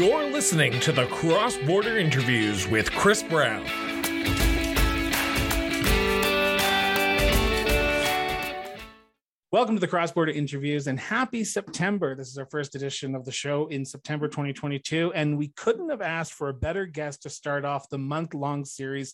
You're listening to the Cross Border Interviews with Chris Brown. Welcome to the Cross Border Interviews and happy September. This is our first edition of the show in September 2022. And we couldn't have asked for a better guest to start off the month long series.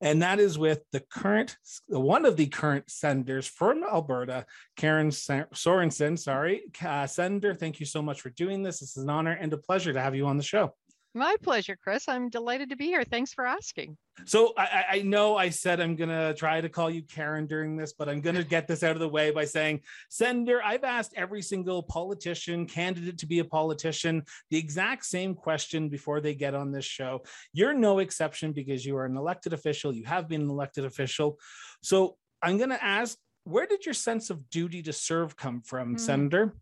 And that is with the current, one of the current senators from Alberta, Karen Sorensen. Sorry. Uh, Senator, thank you so much for doing this. This is an honor and a pleasure to have you on the show. My pleasure, Chris. I'm delighted to be here. Thanks for asking. So I, I, know I said I'm gonna try to call you Karen during this, but I'm gonna get this out of the way by saying, Senator, I've asked every single politician, candidate to be a politician, the exact same question before they get on this show. You're no exception because you are an elected official. You have been an elected official. So I'm gonna ask, where did your sense of duty to serve come from, mm. Senator?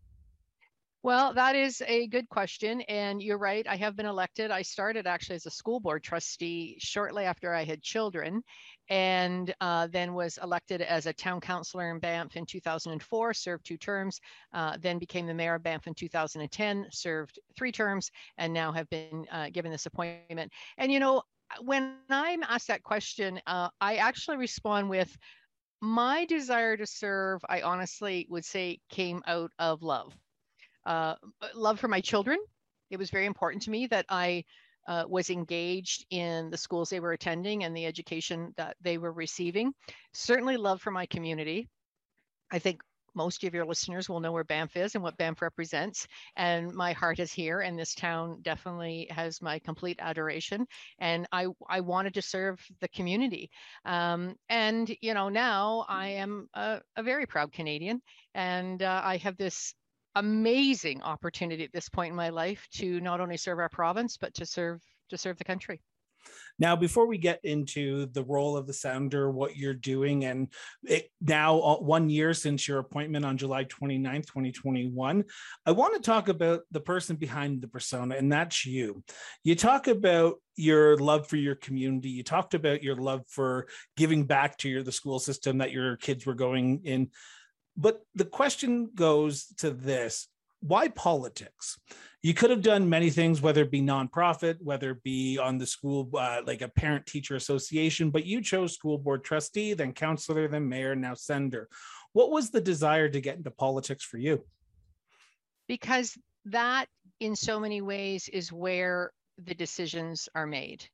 Well, that is a good question. And you're right. I have been elected. I started actually as a school board trustee shortly after I had children, and uh, then was elected as a town councilor in Banff in 2004, served two terms, uh, then became the mayor of Banff in 2010, served three terms, and now have been uh, given this appointment. And, you know, when I'm asked that question, uh, I actually respond with, my desire to serve, I honestly would say, came out of love uh, love for my children. It was very important to me that I uh, was engaged in the schools they were attending and the education that they were receiving. Certainly, love for my community. I think most of your listeners will know where Banff is and what Banff represents. And my heart is here, and this town definitely has my complete adoration. And I, I wanted to serve the community. Um, and, you know, now I am a, a very proud Canadian, and uh, I have this amazing opportunity at this point in my life to not only serve our province but to serve to serve the country. Now before we get into the role of the senator what you're doing and it, now uh, one year since your appointment on july 29th 2021 i want to talk about the person behind the persona and that's you. You talk about your love for your community. You talked about your love for giving back to your the school system that your kids were going in but the question goes to this why politics? You could have done many things, whether it be nonprofit, whether it be on the school, uh, like a parent teacher association, but you chose school board trustee, then counselor, then mayor, now senator. What was the desire to get into politics for you? Because that, in so many ways, is where the decisions are made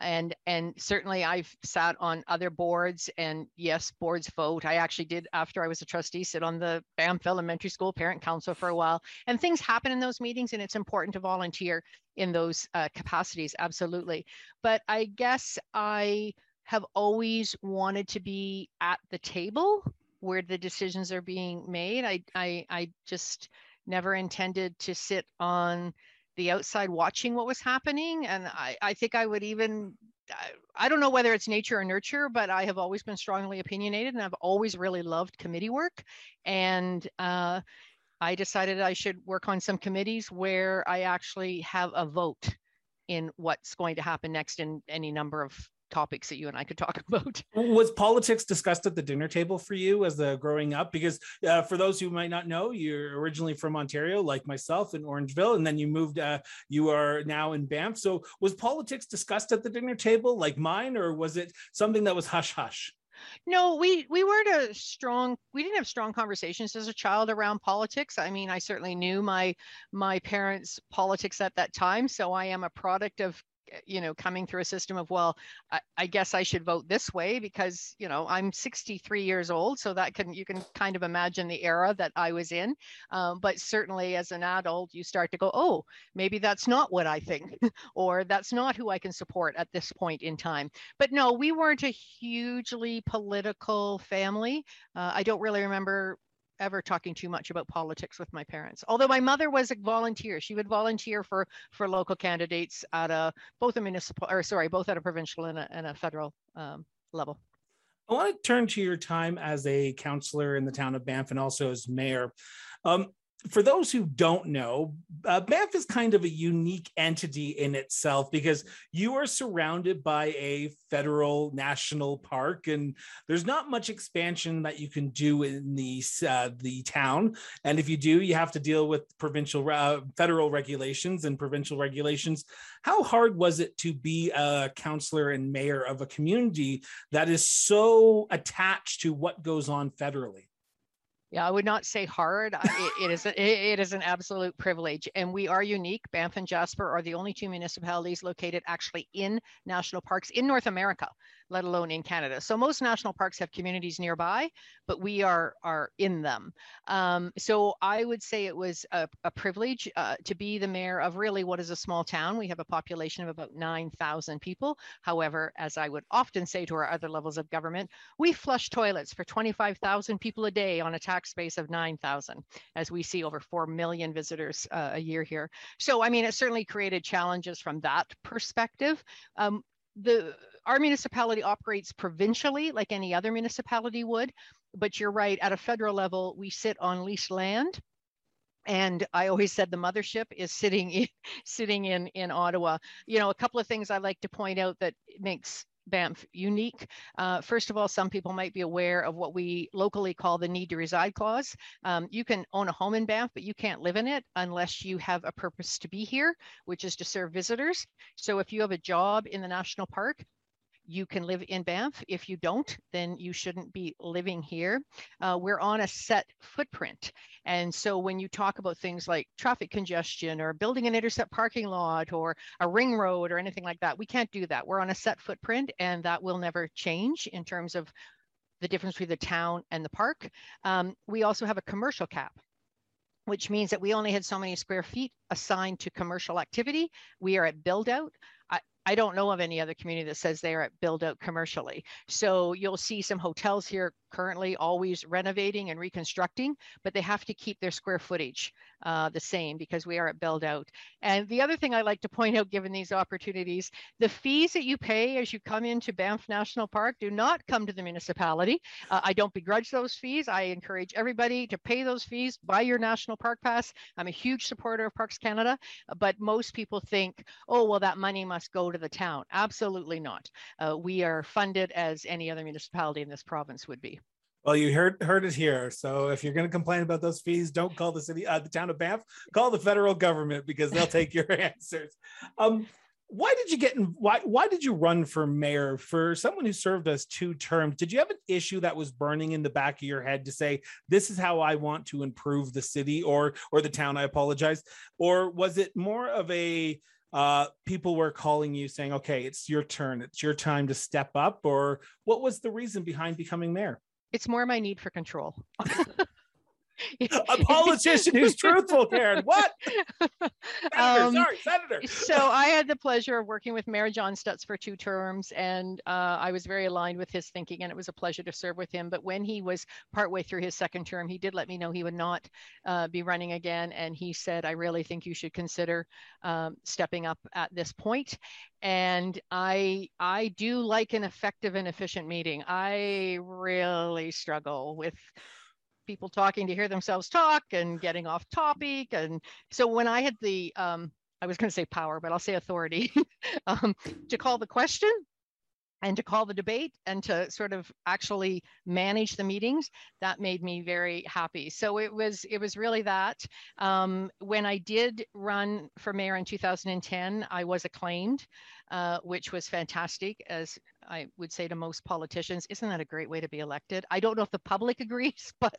and and certainly i've sat on other boards and yes boards vote. I actually did after i was a trustee sit on the banff elementary school parent council for a while and things happen in those meetings and it's important to volunteer in those uh, capacities absolutely. But i guess i have always wanted to be at the table where the decisions are being made. I i, I just never intended to sit on the outside watching what was happening. And I, I think I would even, I, don't know whether it's nature or nurture, but I have always been strongly opinionated and I've always really loved committee work. And uh, I decided I should work on some committees where I actually have a vote in what's going to happen next in any number of topics that you and I could talk about. Was politics discussed at the dinner table for you as the growing up? Because uh, for those who might not know, you're originally from Ontario, like myself in Orangeville, and then you moved. Uh, you are now in Banff. So was politics discussed at the dinner table, like mine, or was it something that was hush hush? No, we we weren't a strong. We didn't have strong conversations as a child around politics. I mean, I certainly knew my my parents' politics at that time, so I am a product of you know coming through a system of well I, I, guess i should vote this way because you know i'm 63 years old so that can you can kind of imagine the era that i was in. Um, but certainly as an adult you start to go oh maybe that's not what i think or that's not who i can support at this point in time. But no we weren't a hugely political family. Uh, i don't really remember ever talking too much about politics with my parents. Although my mother was a volunteer, she would volunteer for for local candidates at a both a municipal or sorry, both at a provincial and a, and a federal um, level. I want to turn to your time as a counselor in the town of Banff and also as mayor. Um, for those who don't know, uh, Banff is kind of a unique entity in itself because you are surrounded by a federal national park, and there's not much expansion that you can do in the uh, the town. And if you do, you have to deal with provincial, uh, federal regulations and provincial regulations. How hard was it to be a counselor and mayor of a community that is so attached to what goes on federally? Yeah, I would not say hard. it, it is a, it is an absolute privilege, and we are unique. Banff and Jasper are the only two municipalities located actually in national parks in North America let alone in Canada. So most national parks have communities nearby, but we are are in them. Um, so I would say it was a, a privilege uh, to be the mayor of really what is a small town. We have a population of about 9,000 people. However, as I would often say to our other levels of government, we flush toilets for 25,000 people a day on a tax base of 9,000, as we see over 4 million visitors uh, a year here. So, I mean, it certainly created challenges from that perspective. Um, the our municipality operates provincially like any other municipality would, but you're right, at a federal level, we sit on leased land. And I always said the mothership is sitting in, sitting in, in Ottawa. You know, a couple of things I like to point out that makes Banff unique. Uh, first of all, some people might be aware of what we locally call the need to reside clause. Um, you can own a home in Banff, but you can't live in it unless you have a purpose to be here, which is to serve visitors. So if you have a job in the national park, you can live in Banff. If you don't, then you shouldn't be living here. Uh, we're on a set footprint. And so when you talk about things like traffic congestion or building an intercept parking lot or a ring road or anything like that, we can't do that. We're on a set footprint and that will never change in terms of the difference between the town and the park. Um, we also have a commercial cap which means that we only had so many square feet assigned to commercial activity. We are at build out. I don't know of any other community that says they are at build out commercially. So you'll see some hotels here currently always renovating and reconstructing, but they have to keep their square footage uh, the same because we are at build out. And the other thing I like to point out, given these opportunities, the fees that you pay as you come into Banff National Park do not come to the municipality. Uh, I don't begrudge those fees. I encourage everybody to pay those fees, buy your National Park Pass. I'm a huge supporter of Parks Canada, but most people think, oh, well, that money must go to the town. Absolutely not. Uh, we are funded as any other municipality in this province would be. Well, you heard heard it here. So if you're going to complain about those fees, don't call the city, uh, the town of Banff. Call the federal government because they'll take your answers. Um, why did you get in? Why why did you run for mayor? For someone who served us two terms, did you have an issue that was burning in the back of your head to say this is how I want to improve the city or or the town? I apologize. Or was it more of a uh, people were calling you saying, okay, it's your turn, it's your time to step up? Or what was the reason behind becoming mayor? It's more my need for control. a politician who's truthful, Karen. What? Senator, um, sorry, Senator. so I had the pleasure of working with Mayor John Stutz for two terms, and uh, I was very aligned with his thinking, and it was a pleasure to serve with him. But when he was partway through his second term, he did let me know he would not uh, be running again, and he said, "I really think you should consider um, stepping up at this point." And I I do like an effective and efficient meeting. I really struggle with people talking to hear themselves talk and getting off topic. And so when I had the, um, I was going to say power, but I'll say authority um, to call the question and to call the debate and to sort of actually manage the meetings that made me very happy so it was it was really that um, when i did run for mayor in 2010 i was acclaimed uh, which was fantastic as I would say to most politicians, isn't that a great way to be elected? I don't know if the public agrees, but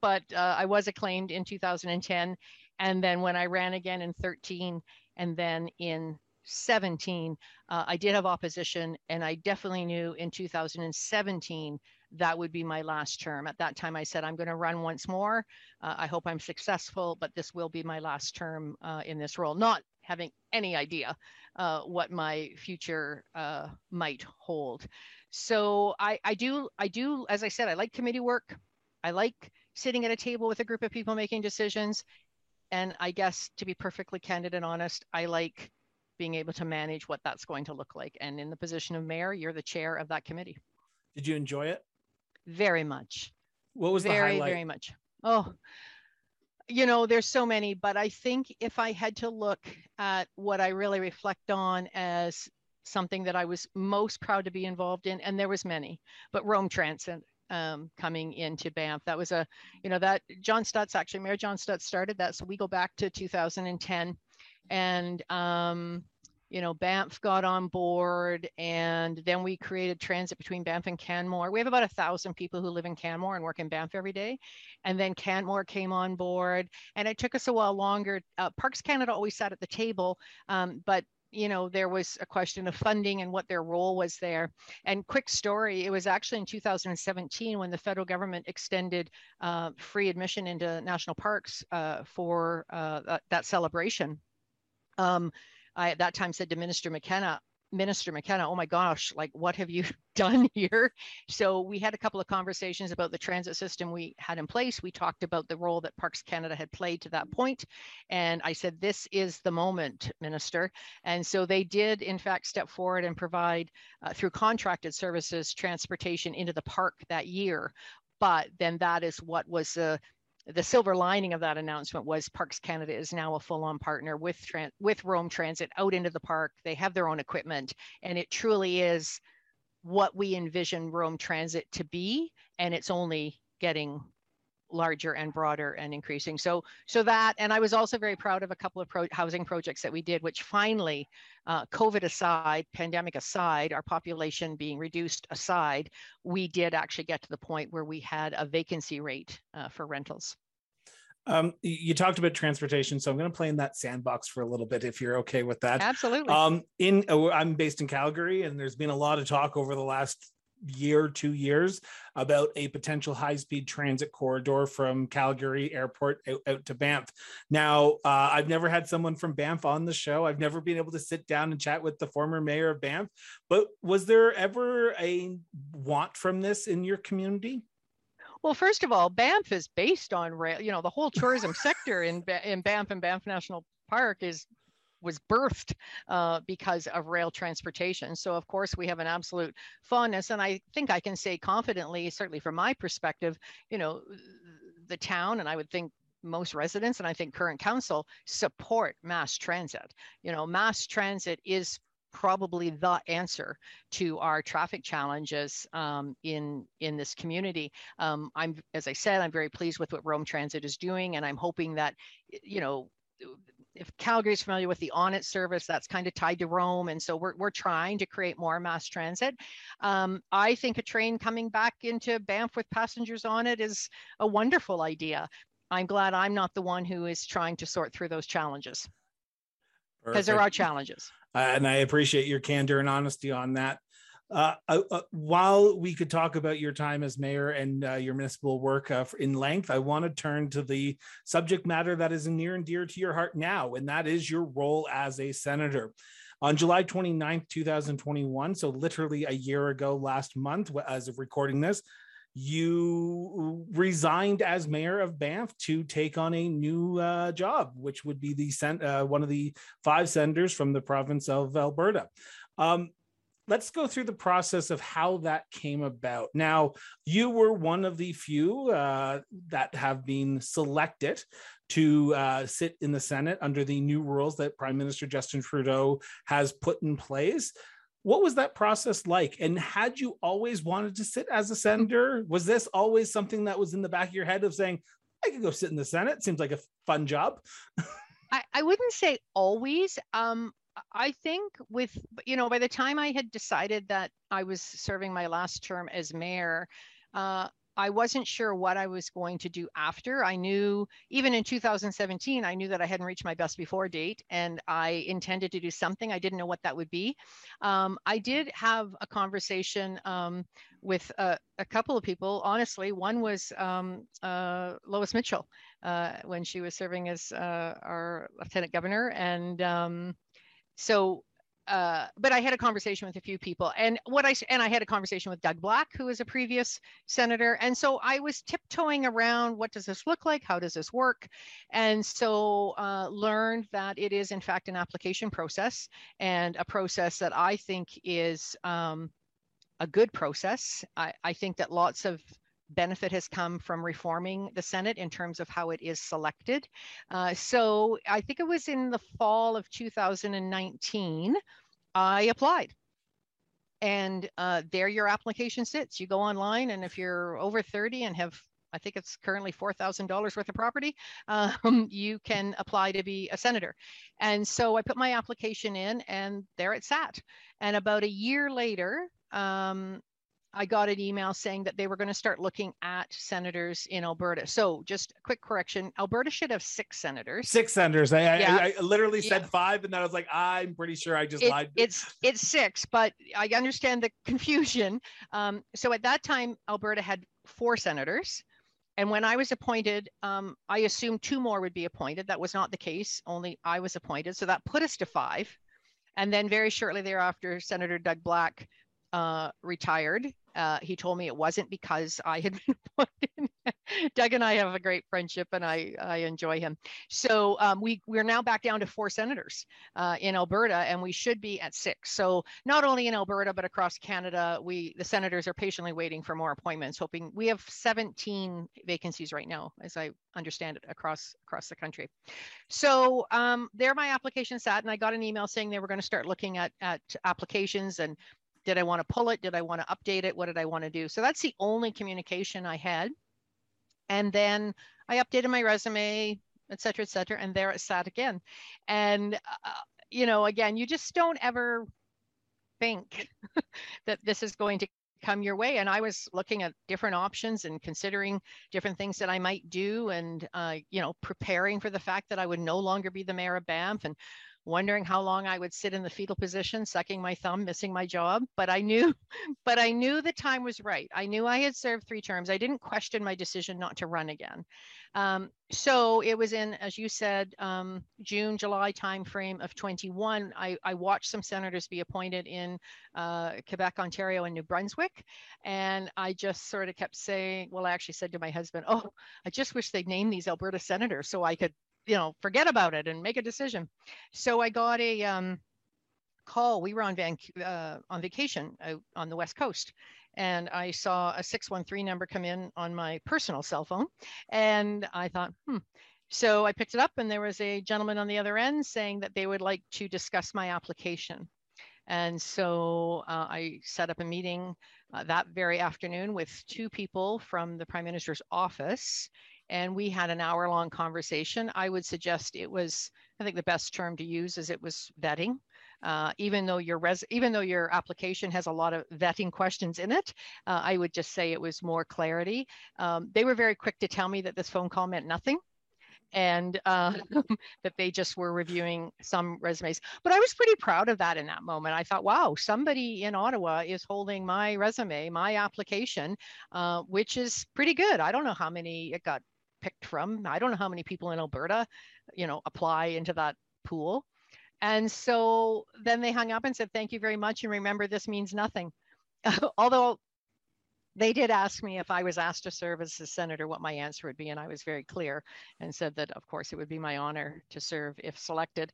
but uh, I was acclaimed in 2010, and then when I ran again in 13, and then in 17, uh, I did have opposition, and I definitely knew in 2017 that would be my last term. At that time, I said, I'm going to run once more. Uh, I hope I'm successful, but this will be my last term uh, in this role. Not having any idea uh, what my future uh, might hold. So I, I do, I do, as I said, I like committee work. I like sitting at a table with a group of people making decisions. And I guess to be perfectly candid and honest, I like being able to manage what that's going to look like. And in the position of mayor, you're the chair of that committee. Did you enjoy it? Very much. What was very, the highlight? Very much. Oh, you know, there's so many, but I think if I had to look at what I really reflect on as something that I was most proud to be involved in, and there was many, but Roam Transit um, coming into Banff. That was a, you know, that John Stutz actually, Mayor John Stutz started that. So we go back to 2010, and um, you know, Banff got on board, and then we created transit between Banff and Canmore. We have about a thousand people who live in Canmore and work in Banff every day, and then Canmore came on board, and it took us a while longer. Uh, Parks Canada always sat at the table, um, but you know there was a question of funding and what their role was there and quick story it was actually in 2017 when the federal government extended uh, free admission into national parks uh, for uh, that, that, celebration um, I at that time said to Minister McKenna, Minister McKenna, oh my gosh, like what have you done here? So we had a couple of conversations about the transit system we had in place. We talked about the role that Parks Canada had played to that point, And I said, this is the moment, Minister. And so they did, in fact, step forward and provide uh, through contracted services transportation into the park that year. But then that is what was uh, the silver lining of that announcement was Parks Canada is now a full-on partner with with Roam Transit out into the park. They have their own equipment, and it truly is what we envision Roam Transit to be, and it's only getting larger and broader and increasing. So, so that, and I was also very proud of a couple of pro housing projects that we did, which finally, uh, COVID aside, pandemic aside, our population being reduced aside, we did actually get to the point where we had a vacancy rate uh, for rentals. Um, you talked about transportation, so I'm going to play in that sandbox for a little bit, if you're okay with that. Absolutely. Um, in uh, I'm based in Calgary, and there's been a lot of talk over the last year, two years about a potential high speed transit corridor from Calgary Airport out, out to Banff. Now, uh, I've never had someone from Banff on the show. I've never been able to sit down and chat with the former mayor of Banff. But was there ever a want from this in your community? Well, first of all, Banff is based on rail. You know, the whole tourism sector in in Banff and Banff National Park is was birthed uh, because of rail transportation. So of course we have an absolute fondness, and I think I can say confidently, certainly from my perspective, you know, the town, and I would think most residents, and I think current council support mass transit. You know, mass transit is probably the answer to our traffic challenges um, in in this community. Um, I'm, as I said, I'm very pleased with what Roam Transit is doing, and I'm hoping that, you know, if Calgary is familiar with the On-It service, that's kind of tied to Roam. And so we're, we're trying to create more mass transit. Um, I think a train coming back into Banff with passengers on it is a wonderful idea. I'm glad I'm not the one who is trying to sort through those challenges because there are challenges. Uh, and I appreciate your candor and honesty on that. Uh, uh, uh, while we could talk about your time as mayor and uh, your municipal work uh, in length, I want to turn to the subject matter that is near and dear to your heart now, and that is your role as a senator. On July 29th, 2021, so literally a year ago last month, as of recording this, you resigned as mayor of Banff to take on a new uh, job, which would be the uh, one of the five senators from the province of Alberta. Um, let's go through the process of how that came about. Now, you were one of the few uh, that have been selected to uh, sit in the Senate under the new rules that Prime Minister Justin Trudeau has put in place. What was that process like? And had you always wanted to sit as a senator? Was this always something that was in the back of your head of saying, I could go sit in the Senate? Seems like a fun job. I, I wouldn't say always. Um, I think with, you know, by the time I had decided that I was serving my last term as mayor, uh, I wasn't sure what I was going to do after. I knew, even in 2017, I knew that I hadn't reached my best before date and I intended to do something. I didn't know what that would be. Um, I did have a conversation um, with a, a, couple of people. Honestly, one was um, uh, Lois Mitchell uh, when she was serving as uh, our lieutenant governor. And um, so uh, but I had a conversation with a few people, and what I and I had a conversation with Doug Black, who was a previous senator, and so I was tiptoeing around. What does this look like? How does this work? And so uh, learned that it is in fact an application process, and a process that I think is um, a good process. I, I think that lots of benefit has come from reforming the Senate in terms of how it is selected. Uh, so I think it was in the fall of 2019, I applied. And uh, there your application sits. You go online, and if you're over 30 and have I think it's currently $4,000 worth of property, um, you can apply to be a senator. And so I put my application in and there it sat. And about a year later, um, I got an email saying that they were going to start looking at senators in Alberta. So, just a quick correction: Alberta should have six senators. Six senators. I, yeah. I, I literally said yeah. five, and then I was like, I'm pretty sure I just it, lied. It's it's six, but I understand the confusion. Um, so at that time, Alberta had four senators. And when I was appointed, um, I assumed two more would be appointed. That was not the case. Only I was appointed. So that put us to five. And then very shortly thereafter, Senator Doug Black uh, retired. Uh, he told me it wasn't because I had been appointed. Doug and I have a great friendship, and I I enjoy him. So um, we we're now back down to four senators uh, in Alberta, and we should be at six. So not only in Alberta but across Canada, we the senators are patiently waiting for more appointments. Hoping we have 17 vacancies right now, as I understand it, across across the country. So um, there, my application sat, and I got an email saying they were going to start looking at at applications and did I want to pull it? Did I want to update it? What did I want to do? So that's the only communication I had. And then I updated my resume, et cetera, et cetera. And there it sat again. And, uh, you know, again, you just don't ever think that this is going to come your way. And I was looking at different options and considering different things that I might do and, uh, you know, preparing for the fact that I would no longer be the mayor of Banff and wondering how long I would sit in the fetal position, sucking my thumb, missing my job. But I knew, but I knew the time was right. I knew I had served three terms. I didn't question my decision not to run again. Um, so it was in, as you said, um, June, July timeframe of 21. I, I, watched some senators be appointed in uh, Quebec, Ontario, and New Brunswick. And I just sort of kept saying, well, I actually said to my husband, oh, I just wish they'd name these Alberta senators so I could you know, forget about it and make a decision. So I got a um, call. We were on van uh, on vacation out on the west coast, and I saw a six one three number come in on my personal cell phone, and I thought, hmm. So I picked it up, and there was a gentleman on the other end saying that they would like to discuss my application. And so uh, I set up a meeting uh, that very afternoon with two people from the Prime Minister's office and we had an hour long conversation. I would suggest it was, I think the best term to use is it was vetting. Uh, even though your res, even though your application has a lot of vetting questions in it, uh, I would just say it was more clarity. Um, they were very quick to tell me that this phone call meant nothing and uh, that they just were reviewing some resumes. But I was pretty proud of that in that moment. I thought, wow, somebody in Ottawa is holding my resume, my application, uh, which is pretty good. I don't know how many it got picked from. I don't know how many people in Alberta, you know, apply into that pool. And so then they hung up and said, thank you very much. And remember, this means nothing. Although they did ask me if I was asked to serve as a senator, what my answer would be. And I was very clear and said that, of course, it would be my honor to serve if selected.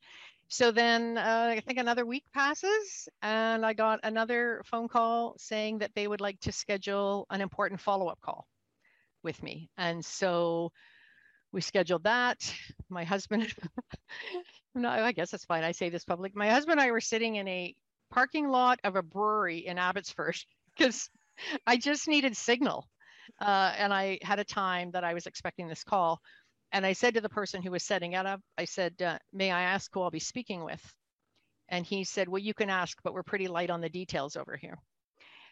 So then uh, I think another week passes, and I got another phone call saying that they would like to schedule an important follow up call with me. And so we scheduled that. My husband, no, I guess that's fine. I say this public. My husband and I were sitting in a parking lot of a brewery in Abbotsford because I just needed signal. Uh, and I had a time that I was expecting this call. And I said to the person who was setting it up, I said, uh, May I ask who I'll be speaking with? And he said, Well, you can ask, but we're pretty light on the details over here.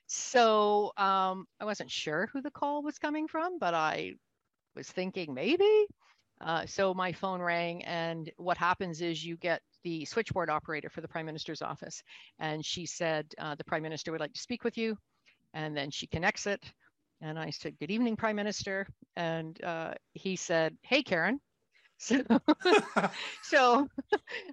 So um, I wasn't sure who the call was coming from, but I was thinking maybe. Uh, so my phone rang, and what happens is you get the switchboard operator for the Prime Minister's office, and she said uh, the Prime Minister would like to speak with you, and then she connects it, and I said, "Good evening, Prime Minister," and uh, he said, "Hey, Karen." So, so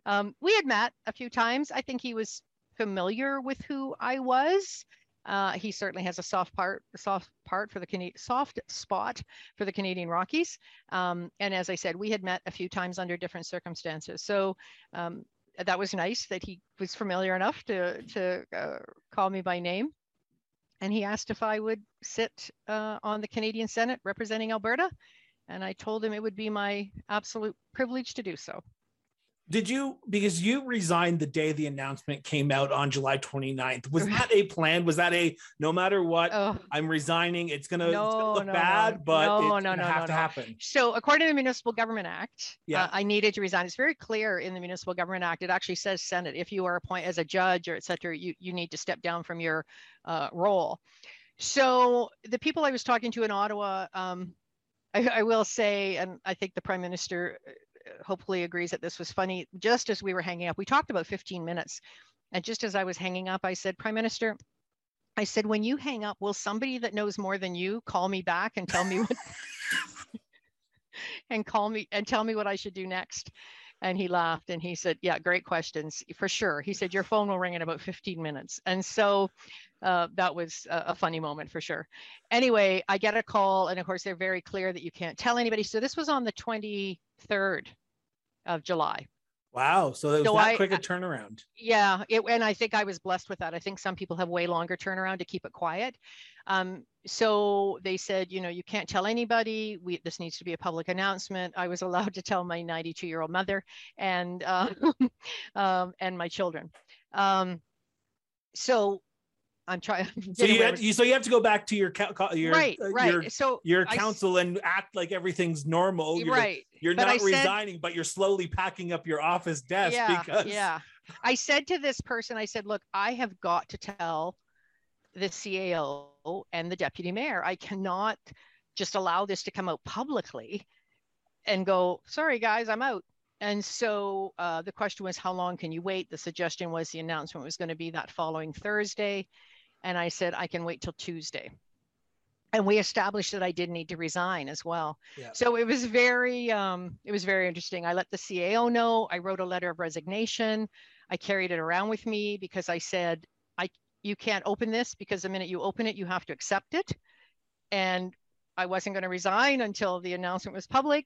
um, we had met a few times. I think he was familiar with who I was. Uh, he certainly has a soft part, soft part for the Can- soft spot for the Canadian Rockies. Um, and as I said, we had met a few times under different circumstances. So um, that was nice that he was familiar enough to to uh, call me by name. and he asked if I would sit uh, on the Canadian Senate representing Alberta. And I told him it would be my absolute privilege to do so did you because you resigned the day the announcement came out on july 29th was that a plan? Was that a no matter what oh, i'm resigning it's gonna, no, it's gonna look no, bad no, but no, it's no, gonna no, have no, to happen. So according to the municipal government act yeah. Uh, i needed to resign. It's very clear in the municipal government act it actually says senate if you are appointed as a judge or etc you, you need to step down from your uh, role. So the people i was talking to in ottawa um, I, I, will say, and I think the prime minister hopefully agrees that this was funny. Just as we were hanging up, we talked about 15 minutes. And just as I was hanging up, I said, Prime Minister, I said, when you hang up, will somebody that knows more than you call me back and tell me what and call me and tell me what I should do next? And he laughed and he said, Yeah, great questions for sure. He said, Your phone will ring in about 15 minutes. And so uh, that was a, a, funny moment for sure. Anyway, I get a call, and of course, they're very clear that you can't tell anybody. So this was on the 23rd of July. Wow. So it was so that I, quick a turnaround. Yeah. It, and I think I was blessed with that. I think some people have way longer turnaround to keep it quiet. Um, so they said, you know, you can't tell anybody. We, this needs to be a public announcement. I was allowed to tell my 92 year old mother and, uh, um, and my children. Um, so I'm trying. So you, have, you, so you have to go back to your your right, uh, right. Your, so your council I, and act like everything's normal. You're, right. You're but not I resigning, said, but you're slowly packing up your office desk yeah, because. Yeah. I said to this person, I said, look, I have got to tell the CAO and the deputy mayor, I cannot just allow this to come out publicly and go, sorry guys, I'm out. And so uh, the question was, how long can you wait? The suggestion was the announcement was going to be that following Thursday. And I said, I can wait till Tuesday. And we established that I did need to resign as well. Yeah. So it was very, um, it was very interesting. I let the CAO know. I wrote a letter of resignation. I carried it around with me because I said, I, you can't open this because the minute you open it, you have to accept it. And I wasn't going to resign until the announcement was public.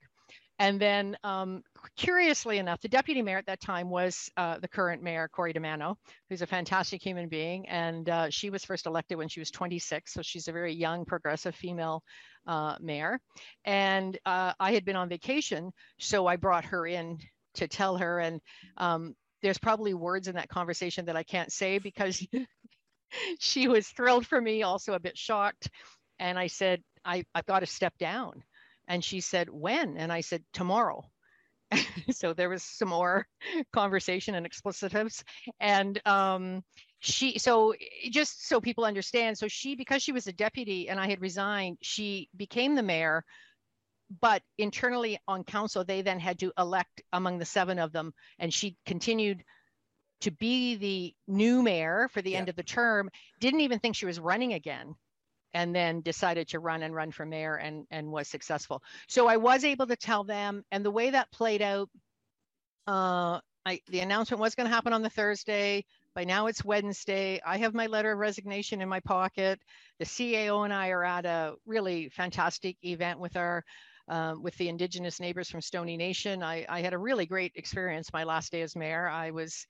And then, um, curiously enough, the deputy mayor at that time was uh, the current mayor, Corrie DiManno, who's a fantastic human being. And uh, she was first elected when she was 26. So she's a very young, progressive female uh, mayor. And uh, I had been on vacation. So I brought her in to tell her. And um, there's probably words in that conversation that I can't say because she was thrilled for me, also a bit shocked. And I said, I, I've got to step down and she said, When? And I said, Tomorrow. so there was some more conversation and explicitives. And um, she, so just so people understand, so she, because she was a deputy and I had resigned, she became the mayor. But internally on council, they then had to elect among the seven of them, and she continued to be the new mayor for the yeah. end of the term. Didn't even think she was running again and then decided to run and run for mayor and, and was successful. So I was able to tell them, and the way that played out, uh, I, the announcement was going to happen on the Thursday. By now it's Wednesday. I have my letter of resignation in my pocket. The CAO and I are at a really fantastic event with our um, with the Indigenous neighbors from Stoney Nation. I, I, had a really great experience my last day as mayor. I was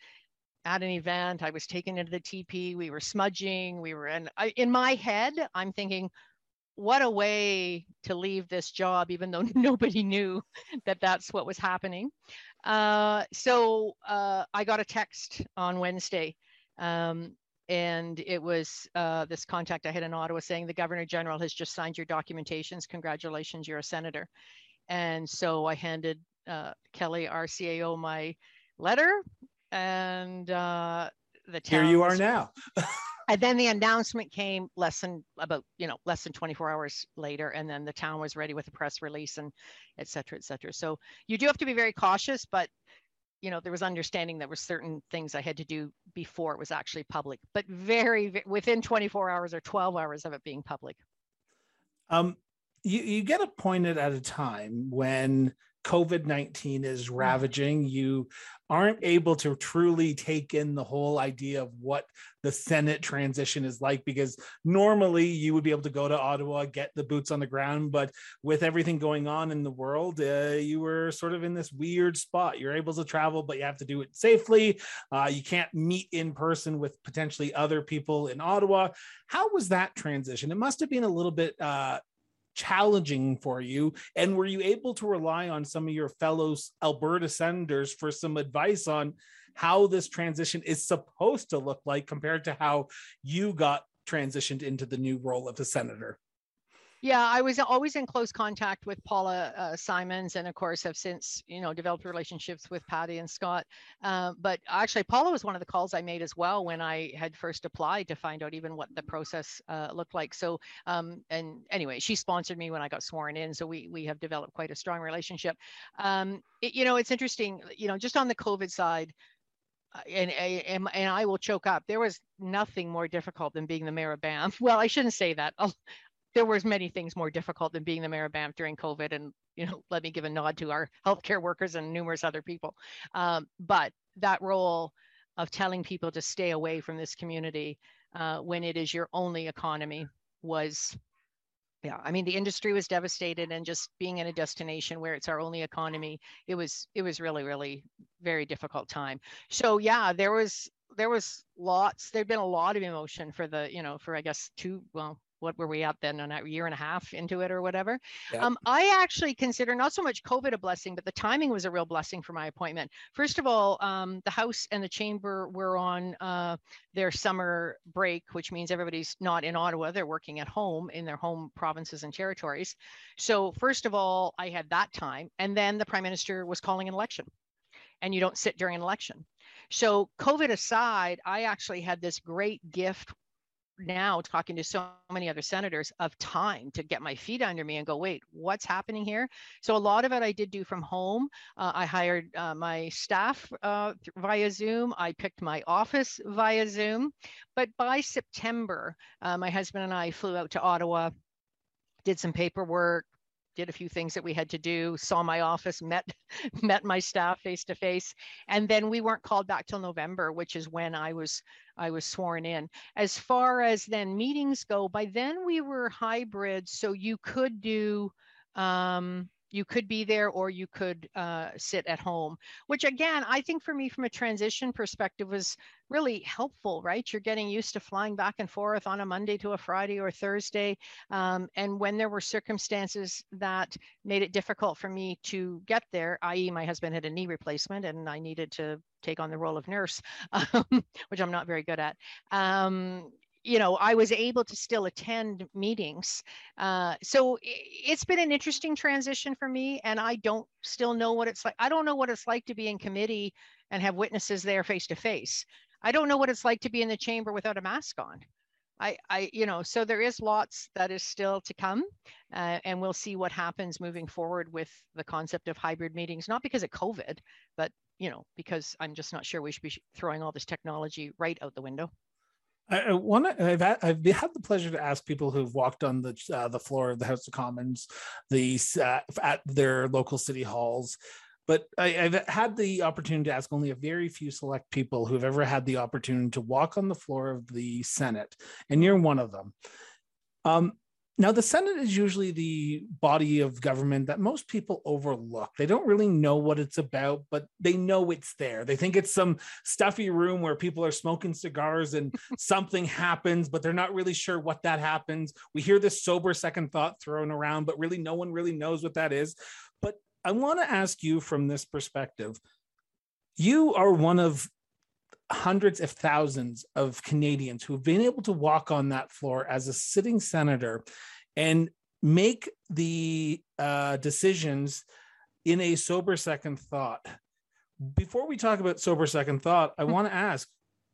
at an event. I was taken into the TP. We were smudging. We were, and I, in my head, I'm thinking, what a way to leave this job, even though nobody knew that that's what was happening. Uh, so uh, I got a text on Wednesday. Um, and it was uh, this contact I had in Ottawa saying the Governor General has just signed your documentations. Congratulations, you're a senator. And so I handed uh, Kelly, our CAO, my letter and uh, the town. Here you are now. and then the announcement came less than about you know less than 24 hours later and then the town was ready with a press release and et cetera et cetera so you do have to be very cautious but you know there was understanding there were certain things i had to do before it was actually public but very, very within 24 hours or 12 hours of it being public um you, you get appointed at a time when COVID 19 is mm. ravaging. You aren't able to truly take in the whole idea of what the Senate transition is like because normally you would be able to go to Ottawa, get the boots on the ground. But with everything going on in the world, uh, you were sort of in this weird spot. You're able to travel, but you have to do it safely. Uh, you can't meet in person with potentially other people in Ottawa. How was that transition? It must have been a little bit uh, challenging for you? And were you able to rely on some of your fellow Alberta senators for some advice on how this transition is supposed to look like compared to how you got transitioned into the new role of a senator? Yeah, I was always in close contact with Paula uh, Simons, and of course have since you know developed relationships with Patty and Scott. Uh, but actually, Paula was one of the calls I made as well when I had first applied to find out even what the process uh, looked like. So, um, and anyway, she sponsored me when I got sworn in, so we we have developed quite a strong relationship. Um, it, you know, it's interesting. You know, just on the COVID side, uh, and, and, and I will choke up. There was nothing more difficult than being the mayor of Banff. Well, I shouldn't say that. there was many things more difficult than being the mayor of Banff during COVID. And, you know, let me give a nod to our healthcare workers and numerous other people. Um, but that role of telling people to stay away from this community uh, when it is your only economy was yeah i mean the industry was devastated and just being in a destination where it's our only economy it was it was really really very difficult time so yeah there was there was lots there'd been a lot of emotion for the you know for i guess two well what were we at then on a year and a half into it or whatever. Yeah. um, i actually consider not so much covid a blessing but the timing was a real blessing for my appointment. First of all um, the house and the chamber were on uh, their summer break which means everybody's not in ottawa they're working at home in their home provinces and territories. So first of all i had that time and then the prime minister was calling an election and you don't sit during an election. So covid aside i actually had this great gift now talking to so many other senators of time to get my feet under me and go wait what's happening here? So a lot of it i did do from home. Uh, i hired uh, my staff uh, via zoom. I picked my office via zoom. But by september uh, my husband and i flew out to ottawa did some paperwork did a few things that we had to do saw my office met met my staff face to face and then we weren't called back till november which is when i was i was sworn in. As far as then meetings go by then we were hybrid so you could do um, you could be there or you could uh, sit at home which again i think for me from a transition perspective was really helpful right? You're getting used to flying back and forth on a monday to a friday or thursday um, and when there were circumstances that made it difficult for me to get there i.e my husband had a knee replacement and i needed to take on the role of nurse um, which i'm not very good at um, you know, I was able to still attend meetings. Uh, so it's been an interesting transition for me, and I don't still know what it's like. I don't know what it's like to be in committee and have witnesses there face to face. I don't know what it's like to be in the chamber without a mask on. I, I, you know, so there is lots that is still to come, uh, and we'll see what happens moving forward with the concept of hybrid meetings. Not because of COVID, but you know, because I'm just not sure we should be throwing all this technology right out the window. I, want to. I've had, I've had the pleasure to ask people who've walked on the uh, the floor of the House of Commons, the uh, at their local city halls, but I, have had the opportunity to ask only a very few select people who've ever had the opportunity to walk on the floor of the Senate, and you're one of them. Um, now, the Senate is usually the body of government that most people overlook. They don't really know what it's about, but they know it's there. They think it's some stuffy room where people are smoking cigars and something happens, but they're not really sure what that happens. We hear this sober second thought thrown around, but really no one really knows what that is. But I want to ask you from this perspective. You are one of hundreds of thousands of Canadians who have been able to walk on that floor as a sitting senator and make the uh, decisions in a sober second thought. Before we talk about sober second thought, I hmm. want to ask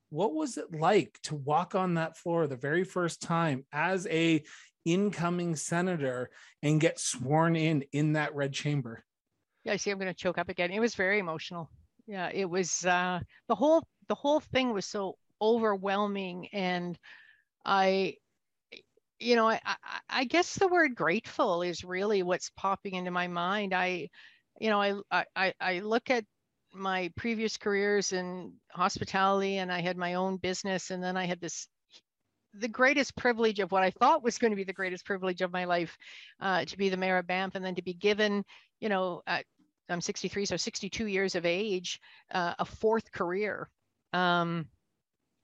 what was it like to walk on that floor the very first time as a incoming senator and get sworn in in that red chamber yeah i see i'm going to choke up again it was very emotional yeah it was uh the whole the whole thing was so overwhelming and i you know I, I, guess the word grateful is really what's popping into my mind. I you know, I, I, I look at my previous careers in hospitality and I had my own business and then I had this the greatest privilege of what I thought was going to be the greatest privilege of my life uh, to be the mayor of Banff and then to be given, you know, uh, I'm 63, so 62 years of age, uh, a fourth career um,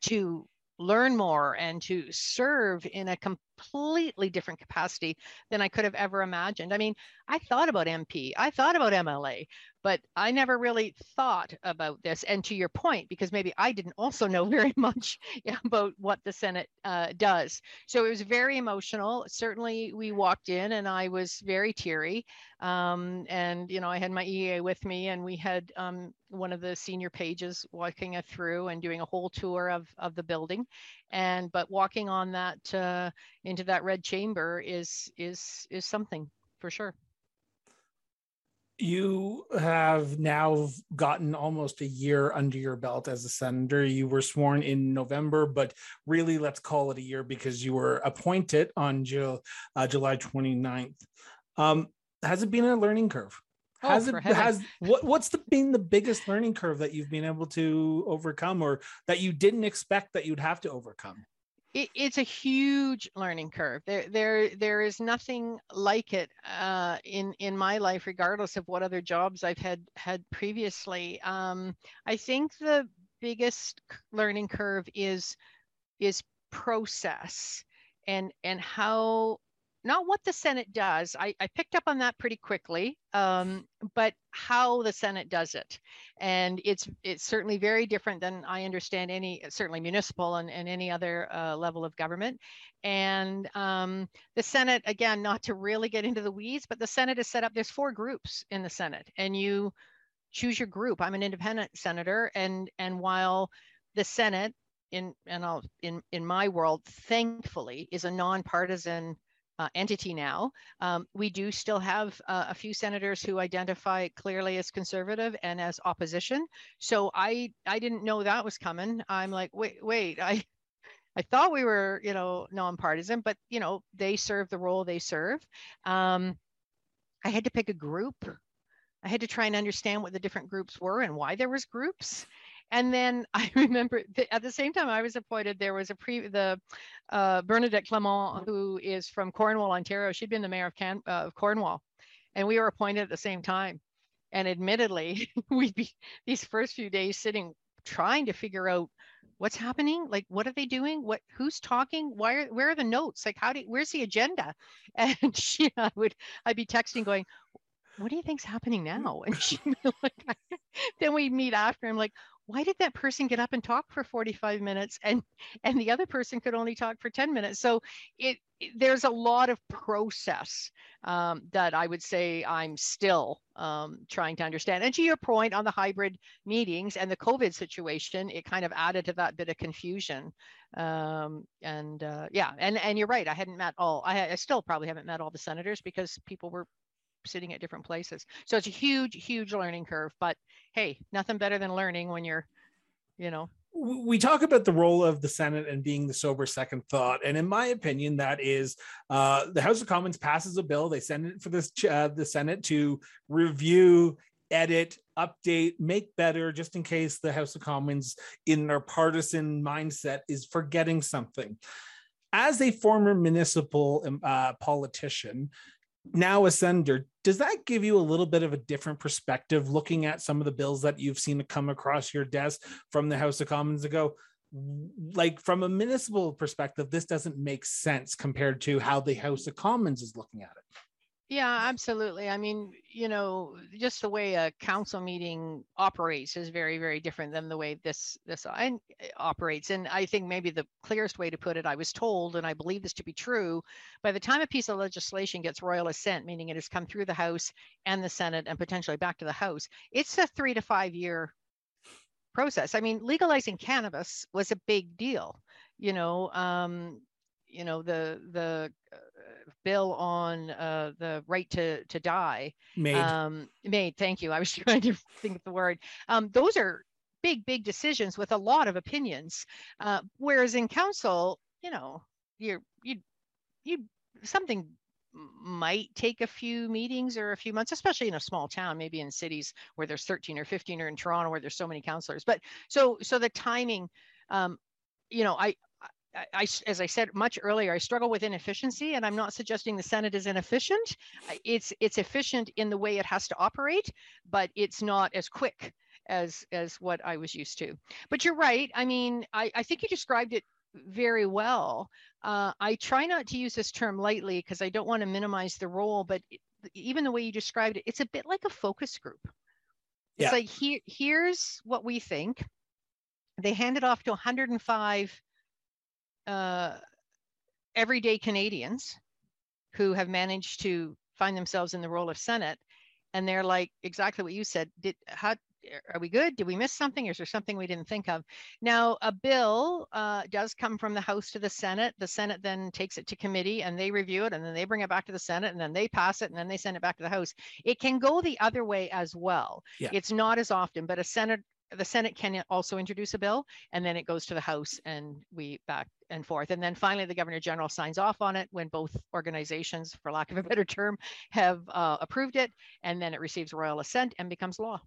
to learn more and to serve in a completely different capacity than I could have ever imagined. I mean, I thought about MP, I thought about MLA, but I never really thought about this. And to your point, because maybe I didn't also know very much about what the Senate uh, does. So it was very emotional. Certainly, we walked in and I was very teary. Um, and, you know, I had my EA with me and we had um, one of the senior pages walking us through and doing a whole tour of, of the building. And, but walking on that uh, into that red chamber is, is, is something for sure you have now gotten almost a year under your belt as a senator. You were sworn in November, but really let's call it a year because you were appointed on Ju- uh, July 29th. Um, has it been a learning curve? Oh, has it has what what's the been the biggest learning curve that you've been able to overcome or that you didn't expect that you'd have to overcome? it, it's a huge learning curve. There, there, there is nothing like it uh, in in my life, regardless of what other jobs I've had had previously. Um, I think the biggest learning curve is is process and and how not what the Senate does. I, I picked up on that pretty quickly, um, but how the Senate does it, and it's it's certainly very different than I understand any certainly municipal and, and any other uh, level of government. And um, the Senate, again, not to really get into the weeds, but the Senate is set up. There's four groups in the Senate, and you choose your group. I'm an independent senator, and and while the Senate in and I'll in in my world, thankfully, is a nonpartisan uh, entity now. Um, we do still have uh, a few senators who identify clearly as conservative and as opposition. So I I didn't know that was coming. I'm like, wait, wait, I I thought we were, you know, nonpartisan, but you know, they serve the role they serve. Um, I had to pick a group. I had to try and understand what the different groups were and why there was groups. And then I remember at the same time I was appointed, there was a pre the uh, Bernadette Clement, who is from Cornwall, Ontario. She'd been the mayor of, Can, uh, of Cornwall, and we were appointed at the same time. And admittedly, we'd be these first few days sitting trying to figure out what's happening like what are they doing? What who's talking? Why are where are the notes? Like how do where's the agenda? And she I would I'd be texting going what do you think's happening now? And she like then we'd meet after I'm like why did that person get up and talk for 45 minutes and and the other person could only talk for 10 minutes? So it, it there's a lot of process um, that i would say i'm still um, trying to understand. And to your point on the hybrid meetings and the covid situation it kind of added to that bit of confusion. Um, and uh, yeah and and you're right i hadn't met all I, I still probably haven't met all the senators because people were sitting at different places. So it's a huge, huge learning curve. But hey, nothing better than learning when you're, you know. We talk about the role of the Senate and being the sober second thought, and in my opinion, that is uh, the House of Commons passes a bill. They send it for this uh, the Senate to review, edit, update, make better, just in case the House of Commons, in their partisan mindset, is forgetting something as a former municipal um, uh, politician, now a senator, does that give you a little bit of a different perspective looking at some of the bills that you've seen to come across your desk from the House of Commons ago? Like from a municipal perspective, this doesn't make sense compared to how the House of Commons is looking at it. Yeah, absolutely. I mean, you know, just the way a council meeting operates is very, very different than the way this this uh, operates. And I think maybe the clearest way to put it, I was told, and I believe this to be true, by the time a piece of legislation gets royal assent, meaning it has come through the House and the Senate and potentially back to the House, it's a three to five year process. I mean, legalizing cannabis was a big deal. You know, um, you know the the uh, bill on uh, the right to to die. Made. Um, made thank you. I was trying to think of the word. Um, those are big big decisions with a lot of opinions. Uh, whereas in council you know you're you you something might take a few meetings or a few months, especially in a small town, maybe in cities where there's 13 or 15 or in Toronto where there's so many councillors. But so so the timing, um, you know, I, I, as I said much earlier, I struggle with inefficiency, and I'm not suggesting the Senate is inefficient. It's it's efficient in the way it has to operate, but it's not as quick as as what I was used to. But you're right. I mean, I, I think you described it very well. Uh, I try not to use this term lightly because I don't want to minimize the role, but even the way you described it, it's a bit like a focus group. It's yeah. like here, here's what we think. They hand it off to 105 uh, everyday Canadians who have managed to find themselves in the role of Senate, and they're like exactly what you said. Did how are we good? Did we miss something? Is there something we didn't think of? Now, a bill uh, does come from the House to the Senate. The Senate then takes it to committee and they review it and then they bring it back to the Senate and then they pass it and then they send it back to the House. It can go the other way as well. Yeah. It's not as often, but a Senate the Senate can also introduce a bill and then it goes to the House and we back and forth. And then finally, the Governor General signs off on it when both organizations, for lack of a better term, have uh, approved it. And then it receives royal assent and becomes law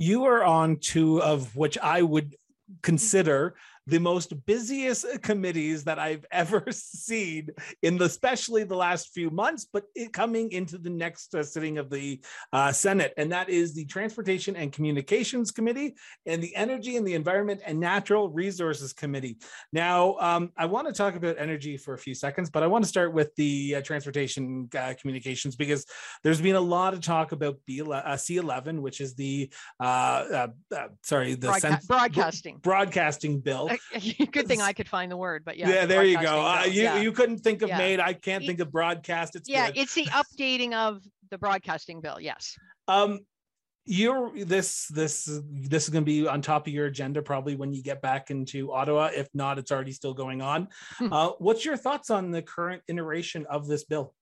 you are on two of which I would consider the most busiest committees that I've ever seen in the, especially the last few months, but it, coming into the next uh, sitting of the uh, Senate, and that is the Transportation and Communications Committee and the Energy and the Environment and Natural Resources Committee. Now, um, I want to talk about energy for a few seconds, but I want to start with the uh, Transportation uh, Communications because there's been a lot of talk about B- uh, C11, which is the uh, sorry, the Broadca- broadcasting broadcasting bill. Good thing I could find the word, but yeah. Yeah, there you go. Uh, you yeah. you couldn't think of yeah. made. I can't think of broadcast. It's yeah, good. it's the updating of the broadcasting bill. Yes. Um, you're this this this is going to be on top of your agenda probably when you get back into Ottawa. If not, it's already still going on. Hmm. uh, what's your thoughts on the current iteration of this bill?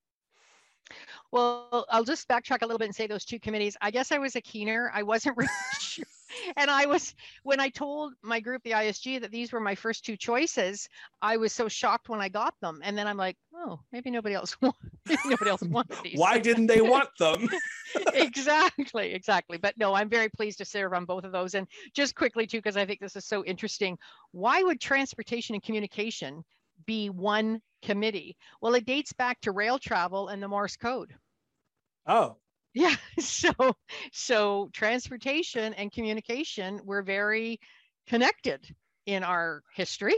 Well, I'll just backtrack a little bit and say those two committees. I guess I was a keener. I wasn't really sure and I was when I told my group, the ISG, that these were my first two choices, I was so shocked when I got them. And then I'm like, oh, maybe nobody else want, nobody else wanted these. Why didn't they want them? exactly, exactly. But no, I'm very pleased to serve on both of those. And just quickly too, because I think this is so interesting. Why would transportation and communication be one committee? Well, it dates back to rail travel and the Morse code. Oh, yeah so so transportation and communication were very connected in our history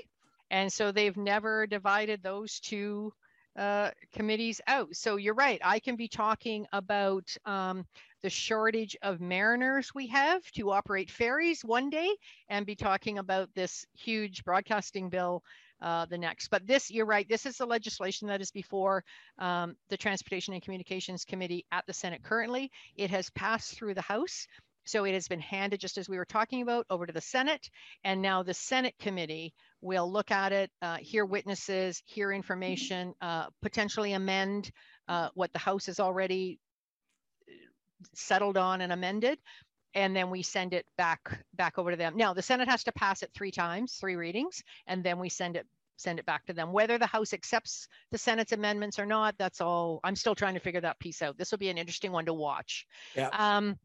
and so they've never divided those two uh, committees out. So you're right i can be talking about um, the shortage of mariners we have to operate ferries one day and be talking about this huge broadcasting bill uh, the next. But this, you're right, this is the legislation that is before um, the Transportation and Communications Committee at the Senate currently. It has passed through the House. So it has been handed, just as we were talking about, over to the Senate. And now the Senate committee will look at it, uh, hear witnesses, hear information, uh, potentially amend uh, what the House has already uh, settled on and amended and then we send it back back over to them. Now the Senate has to pass it three times, three readings, and then we send it send it back to them. Whether the House accepts the Senate's amendments or not, that's all. I'm still trying to figure that piece out. This will be an interesting one to watch. Yeah. Um,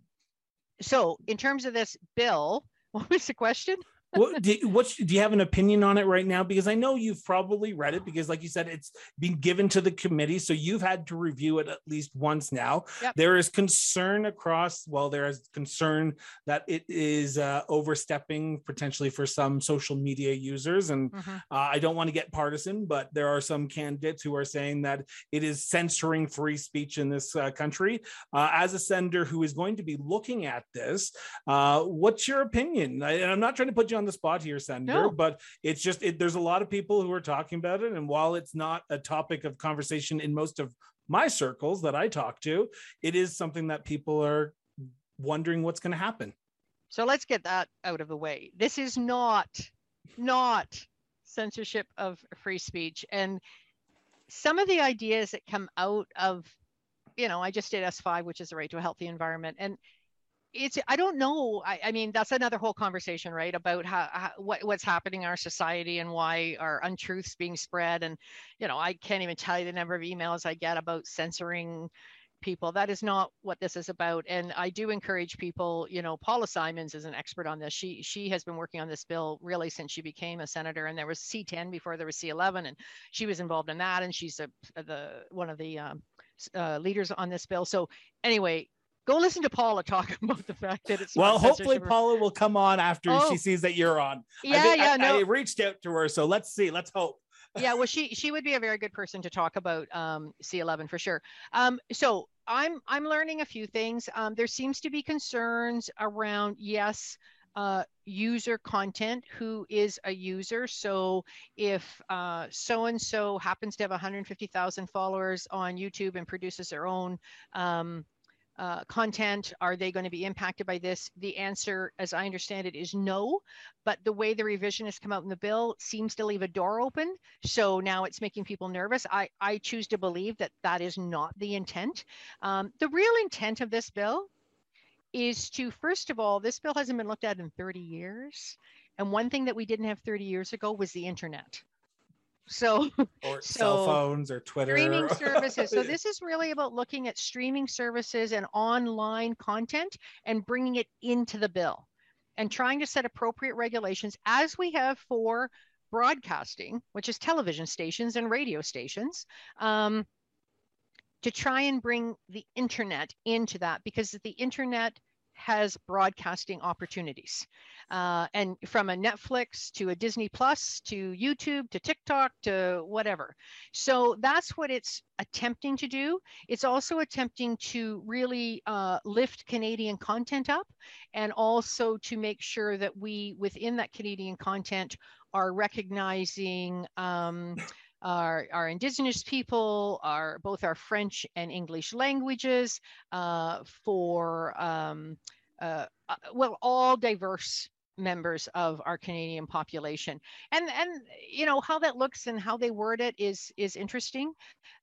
so in terms of this bill, what was the question? What, do, what do you have an opinion on it right now? Because I know you've probably read it because, like you said, it's been given to the committee, so you've had to review it at least once now. Yep. There is concern across. Well, there is concern that it is uh, overstepping potentially for some social media users, and mm-hmm. uh, I don't want to get partisan, but there are some candidates who are saying that it is censoring free speech in this uh, country. Uh, as a senator who is going to be looking at this, uh, what's your opinion? I, and I'm not trying to put you on the spot here, Senator, no. but it's just it, there's a lot of people who are talking about it, and while it's not a topic of conversation in most of my circles that I talk to, it is something that people are wondering what's going to happen. So let's get that out of the way. This is not not censorship of free speech and some of the ideas that come out of you know, I just did S5, which is the right to a healthy environment. And it's i don't know I, I, mean that's another whole conversation right about how, how, what, what's happening in our society and why our untruths being spread and you know i can't even tell you the number of emails i get about censoring people. That is not what this is about and i do encourage people you know paula simons is an expert on this. She she has been working on this bill really since she became a senator and there was c10 before there was c11 and she was involved in that and she's a, the one of the um, uh, leaders on this bill. So anyway go listen to Paula talk about the fact that it's well. Hopefully, Paula will come on after oh. she sees that you're on. Yeah, I yeah. I, no. I reached out to her, so let's see. Let's hope. yeah, well, she she would be a very good person to talk about um, C11 for sure. Um, so I'm I'm learning a few things. Um, there seems to be concerns around yes. Uh, user content who is a user. So if uh, so and so happens to have 150,000 followers on YouTube and produces their own um, uh, content? Are they going to be impacted by this? The answer, as I understand it, is no. But the way the revision has come out in the bill seems to leave a door open. So now it's making people nervous. I, I choose to believe that that is not the intent. Um, the real intent of this bill is to, first of all, this bill hasn't been looked at in 30 years. And one thing that we didn't have 30 years ago was the internet. So, or so cell phones or Twitter. Streaming services. So, this is really about looking at streaming services and online content and bringing it into the bill and trying to set appropriate regulations as we have for broadcasting, which is television stations and radio stations. Um, to try and bring the internet into that because the internet has broadcasting opportunities. Uh, and from a Netflix to a Disney Plus to YouTube to TikTok to whatever. So that's what it's attempting to do. It's also attempting to really uh, lift Canadian content up and also to make sure that we, within that Canadian content, are recognizing. Um, our, our indigenous people, our both our French and English languages, uh, for um, uh, uh, well, all diverse members of our Canadian population. And and you know how that looks and how they word it is is interesting.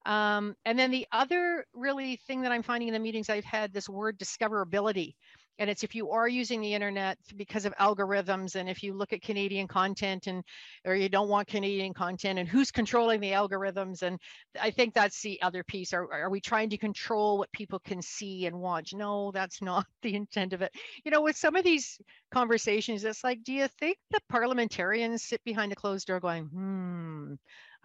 Um, and then the other really thing that I'm finding in the meetings I've had this word discoverability and it's if you are using the internet because of algorithms and if you look at canadian content and or you don't want canadian content and who's controlling the algorithms and i think that's the other piece. Are, are we trying to control what people can see and watch? No that's not the intent of it. You know with some of these conversations it's like do you think the parliamentarians sit behind a closed door going hmm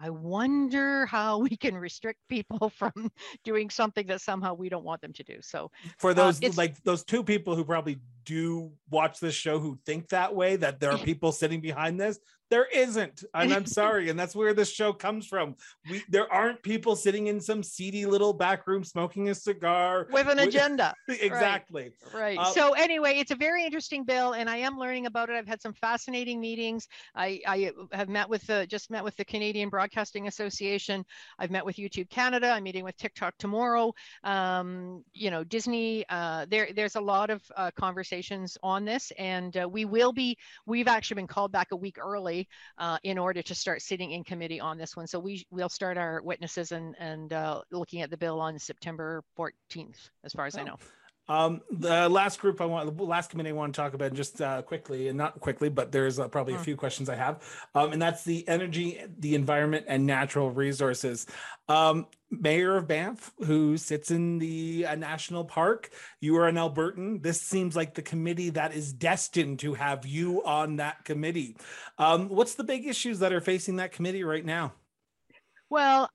I wonder how we can restrict people from doing something that somehow we don't want them to do. So for uh, those uh, like those two people who probably do watch this show who think that way, that there are people sitting behind this, there isn't, and I'm sorry, and that's where this show comes from. We there aren't people sitting in some seedy little back room smoking a cigar with an agenda. exactly. Right. right. Uh, so anyway, it's a very interesting bill, and I am learning about it. I've had some fascinating meetings. I I have met with the just met with the Canadian Broadcasting Association. I've met with YouTube Canada. I'm meeting with TikTok tomorrow. Um, you know, Disney. Uh, there there's a lot of uh, conversations on this, and uh, we will be. We've actually been called back a week early uh, in order to start sitting in committee on this one. So we will start our witnesses and and uh, looking at the bill on September 14th, as far as oh. I know. Um, the last group I want, the last committee I want to talk about just uh, quickly, and not quickly, but there's uh, probably a hmm. few questions I have, um, and that's the energy, the environment, and natural resources. Um, Mayor of Banff, who sits in the uh, national park, you are an Albertan. This seems like the committee that is destined to have you on that committee. Um, what's the big issues that are facing that committee right now? Well,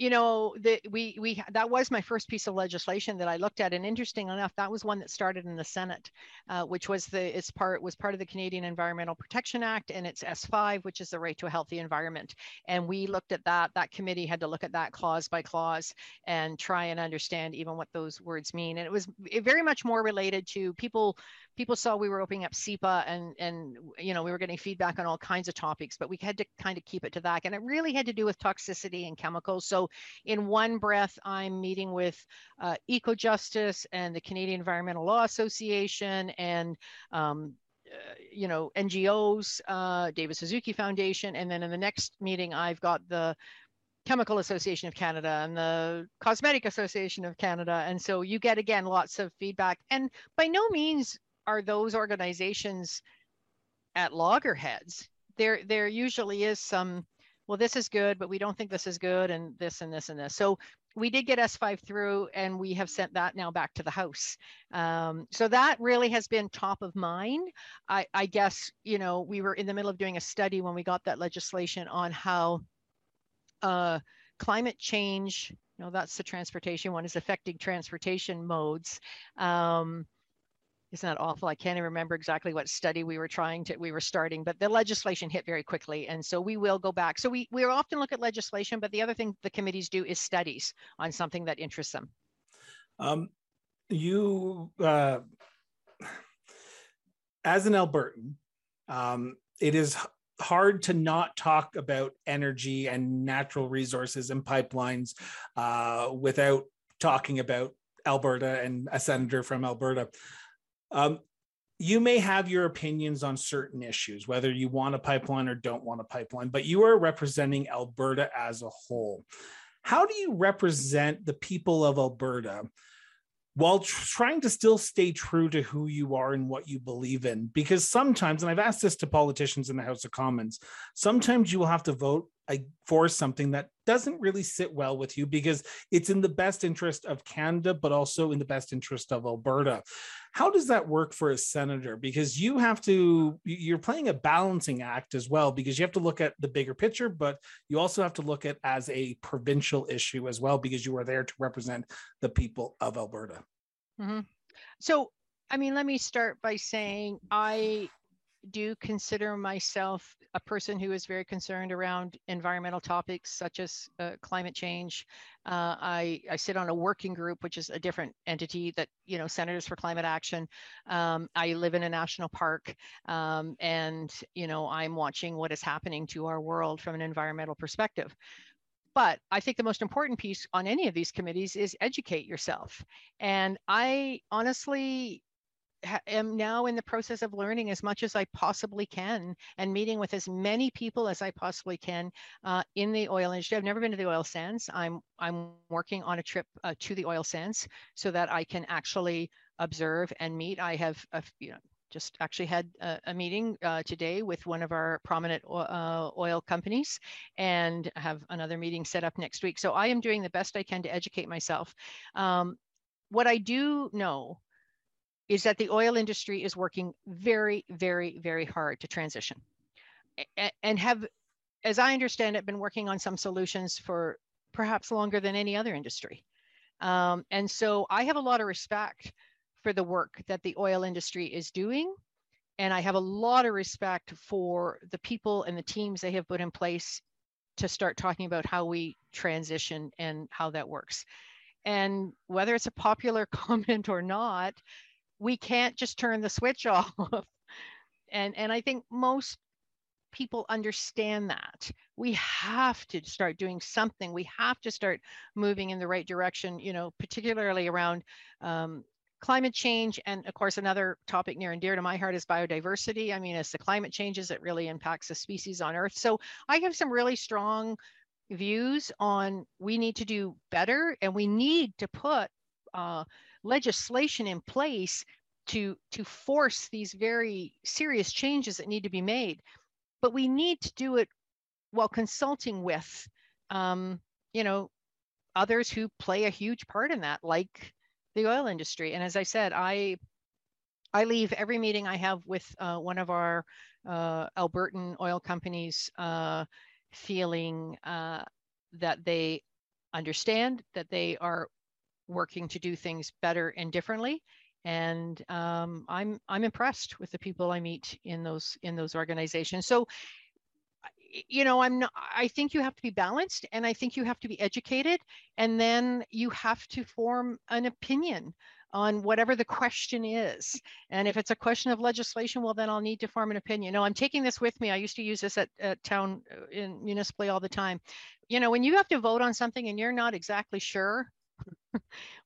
you know that we we that was my first piece of legislation that i looked at and interesting enough that was one that started in the senate uh, which was the it's part was part of the canadian environmental protection act and it's s5 which is the right to a healthy environment. And we looked at that that committee had to look at that clause by clause and try and understand even what those words mean. And it was very much more related to people people saw we were opening up CEPA and and you know we were getting feedback on all kinds of topics, but we had to kind of keep it to that, and it really had to do with toxicity and chemicals. So in one breath, I'm meeting with uh, EcoJustice and the Canadian Environmental Law Association and um, uh, you know NGOs, uh, David Suzuki Foundation, and then in the next meeting, I've got the Chemical Association of Canada and the Cosmetic Association of Canada. And so you get, again, lots of feedback. And by no means are those organizations at loggerheads. There, there usually is some, well, this is good, but we don't think this is good, and this and this and this. So we did get S5 through, and we have sent that now back to the House. Um, so that really has been top of mind. I, I guess, you know, we were in the middle of doing a study when we got that legislation on how uh, climate change, you know, that's the transportation one, is affecting transportation modes. Um, isn't that awful? I can't even remember exactly what study we were trying to, we were starting, but the legislation hit very quickly. And so we will go back. So we, we often look at legislation, but the other thing the committees do is studies on something that interests them. Um, you, uh, as an Albertan, um, it is hard to not talk about energy and natural resources and pipelines uh, without talking about Alberta and a senator from Alberta. Um, you may have your opinions on certain issues, whether you want a pipeline or don't want a pipeline, but you are representing Alberta as a whole. How do you represent the people of Alberta while trying to still stay true to who you are and what you believe in? Because sometimes, and I've asked this to politicians in the House of Commons, sometimes you will have to vote for something that doesn't really sit well with you because it's in the best interest of Canada, but also in the best interest of Alberta. How does that work for a senator? Because you have to, you're playing a balancing act as well, because you have to look at the bigger picture, but you also have to look at as a provincial issue as well, because you are there to represent the people of Alberta. Mm-hmm. So, I mean, let me start by saying I do consider myself a person who is very concerned around environmental topics such as uh, climate change. Uh, I, I sit on a working group, which is a different entity that, you know, Senators for Climate Action. Um, I live in a national park um, and, you know, I'm watching what is happening to our world from an environmental perspective. But I think the most important piece on any of these committees is educate yourself. And I honestly am now in the process of learning as much as I possibly can and meeting with as many people as I possibly can uh, in the oil industry. I've never been to the oil sands. I'm I'm working on a trip uh, to the oil sands so that I can actually observe and meet. I have a, you know just actually had a, a meeting uh, today with one of our prominent uh, oil companies and have another meeting set up next week. So I am doing the best I can to educate myself. Um, what I do know is that the oil industry is working very, very, very hard to transition and have, as I understand it, been working on some solutions for perhaps longer than any other industry. Um, and so I have a lot of respect for the work that the oil industry is doing. And I have a lot of respect for the people and the teams they have put in place to start talking about how we transition and how that works. And whether it's a popular comment or not, we can't just turn the switch off. and and I think most people understand that. We have to start doing something. We have to start moving in the right direction you know particularly around um, climate change. And of course another topic near and dear to my heart is biodiversity. I mean as the climate changes it really impacts the species on earth. So i have some really strong views on we need to do better and we need to put uh, legislation in place to to force these very serious changes that need to be made. But we need to do it while consulting with um, you know others who play a huge part in that like the oil industry. And as i said i i leave every meeting i have with uh, one of our uh, albertan oil companies uh, feeling uh, that they understand that they are working to do things better and differently. And um, i'm i'm impressed with the people i meet in those in those organizations. So you know i'm not i think you have to be balanced and i think you have to be educated. And then you have to form an opinion on whatever the question is. And if it's a question of legislation well then i'll need to form an opinion. No i'm taking this with me. I used to use this at, at town uh, in municipally all the time. You know when you have to vote on something and you're not exactly sure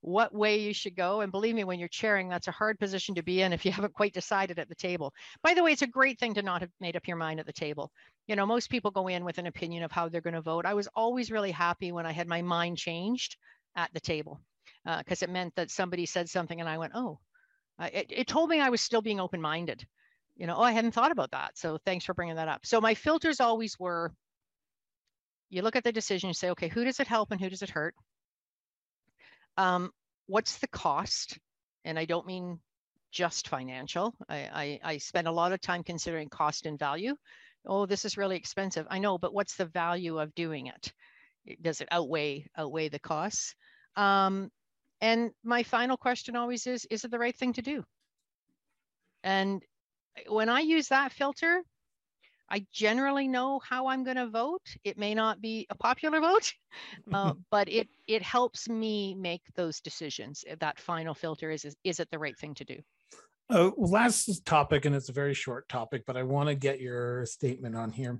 what way you should go. And believe me, when you're chairing, that's a hard position to be in if you haven't quite decided at the table. By the way, it's a great thing to not have made up your mind at the table. You know, most people go in with an opinion of how they're going to vote. I was always really happy when I had my mind changed at the table because uh, it meant that somebody said something and I went, oh, uh, it, it told me I was still being open minded. You know, oh, I hadn't thought about that. So thanks for bringing that up. So my filters always were you look at the decision, you say, okay, who does it help and who does it hurt? Um, what's the cost? And I don't mean just financial. I, I, I spend a lot of time considering cost and value. Oh, this is really expensive. I know, but what's the value of doing it? Does it outweigh outweigh the costs? Um, and my final question always is: Is it the right thing to do? And when I use that filter, I generally know how I'm going to vote. It may not be a popular vote, uh, but it it helps me make those decisions. That final filter is is, is it the right thing to do? Uh, last topic, and it's a very short topic, but I want to get your statement on here.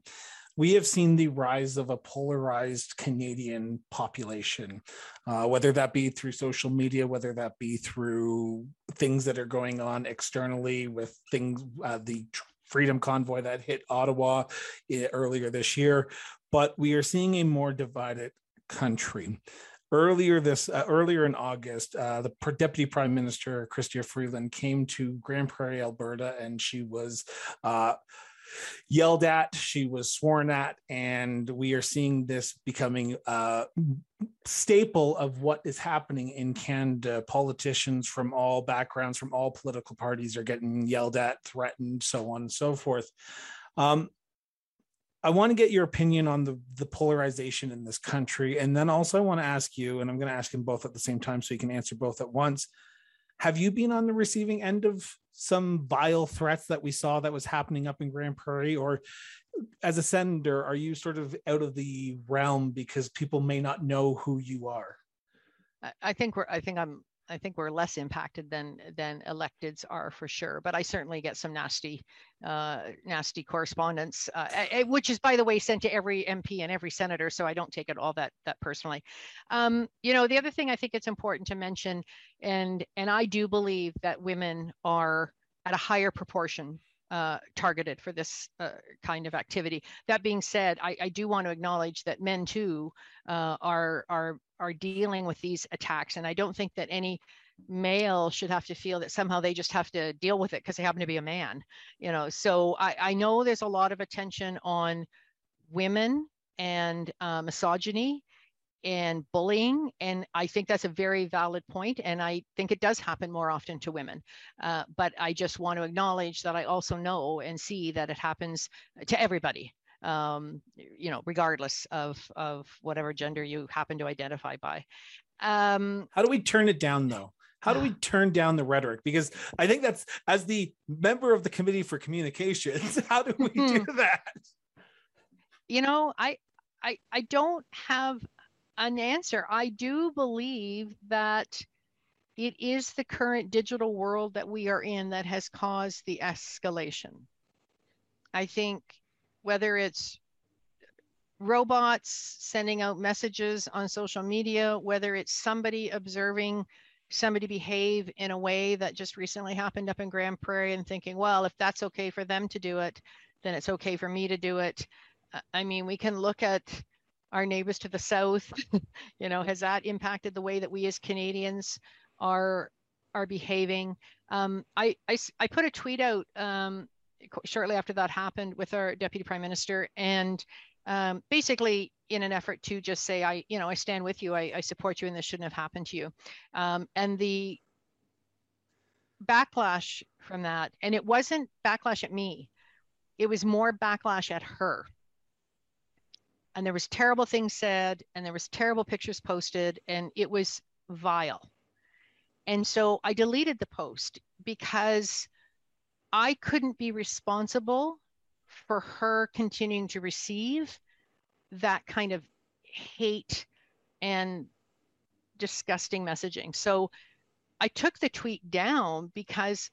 We have seen the rise of a polarized Canadian population, uh, whether that be through social media, whether that be through things that are going on externally with things, uh, the freedom convoy that hit Ottawa eh, earlier this year. But we are seeing a more divided country. Earlier this uh, earlier in August, uh, the Deputy Prime Minister Chrystia Freeland came to Grande Prairie, Alberta, and she was uh, yelled at, she was sworn at, and we are seeing this becoming a staple of what is happening in Canada. Politicians from all backgrounds, from all political parties, are getting yelled at, threatened, so on and so forth. Um, I want to get your opinion on the, the polarization in this country. And then also, I want to ask you, and I'm going to ask them both at the same time so you can answer both at once. Have you been on the receiving end of some vile threats that we saw that was happening up in Grande Prairie? Or as a senator, are you sort of out of the realm because people may not know who you are? I think we're, I think I'm I think we're less impacted than than electeds are for sure. But I certainly get some nasty, uh, nasty correspondence, uh, which is by the way sent to every MP and every senator. So I don't take it all that that personally. Um, you know, the other thing I think it's important to mention, and and I do believe that women are at a higher proportion uh, targeted for this uh, kind of activity. That being said, I, I, do want to acknowledge that men too uh, are are are dealing with these attacks, and I don't think that any male should have to feel that somehow they just have to deal with it because they happen to be a man. You know, so I, I know there's a lot of attention on women and uh, misogyny and bullying. And I think that's a very valid point, And I think it does happen more often to women. Uh, but I just want to acknowledge that I also know and see that it happens to everybody. Um, you know, regardless of of whatever gender you happen to identify by. Um, How do we turn it down, though? How do we turn down the rhetoric? Because I think that's as the member of the committee for communications, how do we do hmm. that? You know, I I I don't have an answer. I do believe that it is the current digital world that we are in that has caused the escalation. I think whether it's robots sending out messages on social media, whether it's somebody observing somebody behave in a way that just recently happened up in Grande Prairie and thinking, well, if that's okay for them to do it, then it's okay for me to do it. Uh, I mean, we can look at our neighbors to the south? you know, has that impacted the way that we as Canadians are are behaving? Um, I, I, I put a tweet out um, shortly after that happened with our deputy prime minister, and um, basically in an effort to just say, I, you know, I stand with you, I, I support you, and this shouldn't have happened to you. Um, and the backlash from that, and it wasn't backlash at me, it was more backlash at her and there was terrible things said and there was terrible pictures posted and it was vile. And so i deleted the post because i couldn't be responsible for her continuing to receive that kind of hate and disgusting messaging. So i took the tweet down because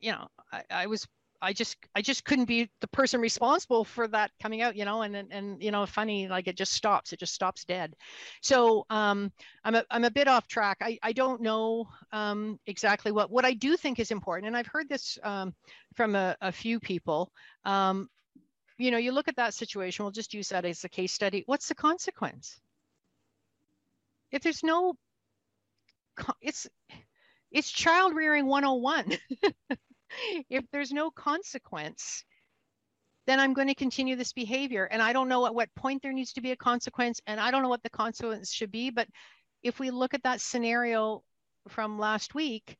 you know I, I was I just I just couldn't be the person responsible for that coming out, you know, and and, and you know, funny like it just stops, it just stops dead. So um, I'm a I'm a bit off track. I I don't know um, exactly what what I do think is important, and I've heard this um, from a, a few people. Um, you know, you look at that situation. We'll just use that as a case study. What's the consequence? If there's no, it's it's child rearing 101. if there's no consequence, then I'm going to continue this behavior. And I don't know at what point there needs to be a consequence. And I don't know what the consequence should be. But if we look at that scenario from last week,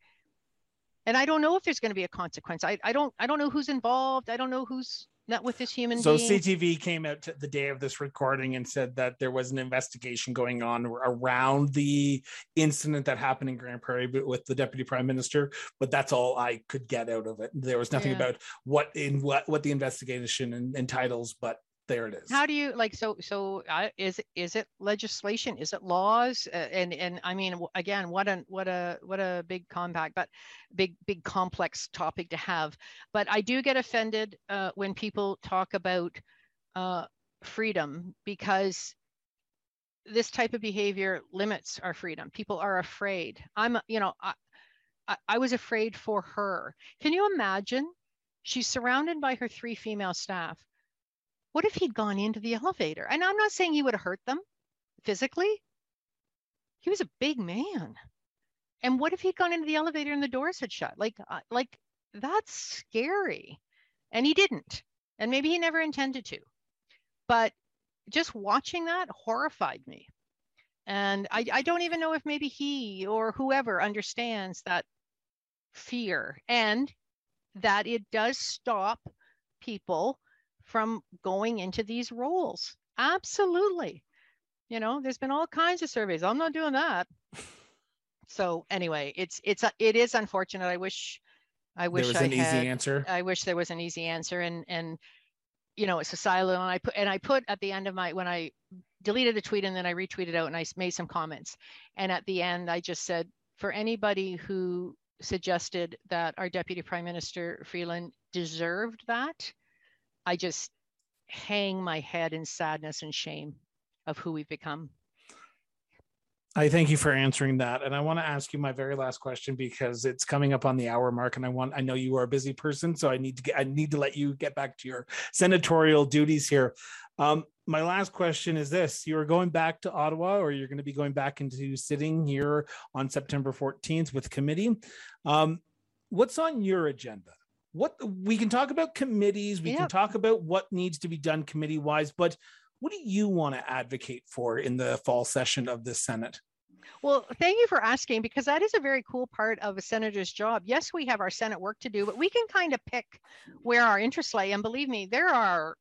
and I don't know if there's going to be a consequence. I, I don't I don't know who's involved. I don't know who's not with this human so being. CTV came out the day of this recording and said that there was an investigation going on around the incident that happened in Grande Prairie with the deputy prime minister, but that's all I could get out of it. There was nothing yeah. about what in what what the investigation entitles, but there it is. How do you like so so uh, is is it legislation? Is it laws? Uh, and and i mean again what a what a what a big compact but big big complex topic to have. But i do get offended uh, when people talk about uh, freedom because this type of behavior limits our freedom. People are afraid. I'm you know I, I, I was afraid for her. Can you imagine? She's surrounded by her three female staff what if he'd gone into the elevator? And I'm not saying he would have hurt them physically. He was a big man. And what if he'd gone into the elevator and the doors had shut? Like, uh, like that's scary. And he didn't. And maybe he never intended to. But just watching that horrified me. And I, I don't even know if maybe he or whoever understands that fear and that it does stop people from going into these roles. Absolutely. You know, there's been all kinds of surveys. I'm not doing that. So anyway, it's it's it is unfortunate. I wish I wish there was I an had, easy answer. I wish there was an easy answer and and you know, it's a silo and I put and I put at the end of my when I deleted the tweet and then I retweeted out and I made some comments. And at the end I just said for anybody who suggested that our deputy prime minister Freeland deserved that, I just hang my head in sadness and shame of who we've become. I thank you for answering that. And I want to ask you my very last question because it's coming up on the hour mark and I want I know you are a busy person so I need to get I need to let you get back to your senatorial duties here. Um, my last question is this you're going back to Ottawa or you're going to be going back into sitting here on September 14th with committee. Um, what's on your agenda? What we can talk about committees, we can talk about what needs to be done committee wise, but what do you want to advocate for in the fall session of the Senate? Well, thank you for asking because that is a very cool part of a senator's job. Yes, we have our Senate work to do, but we can kind of pick where our interests lay. And believe me, there are,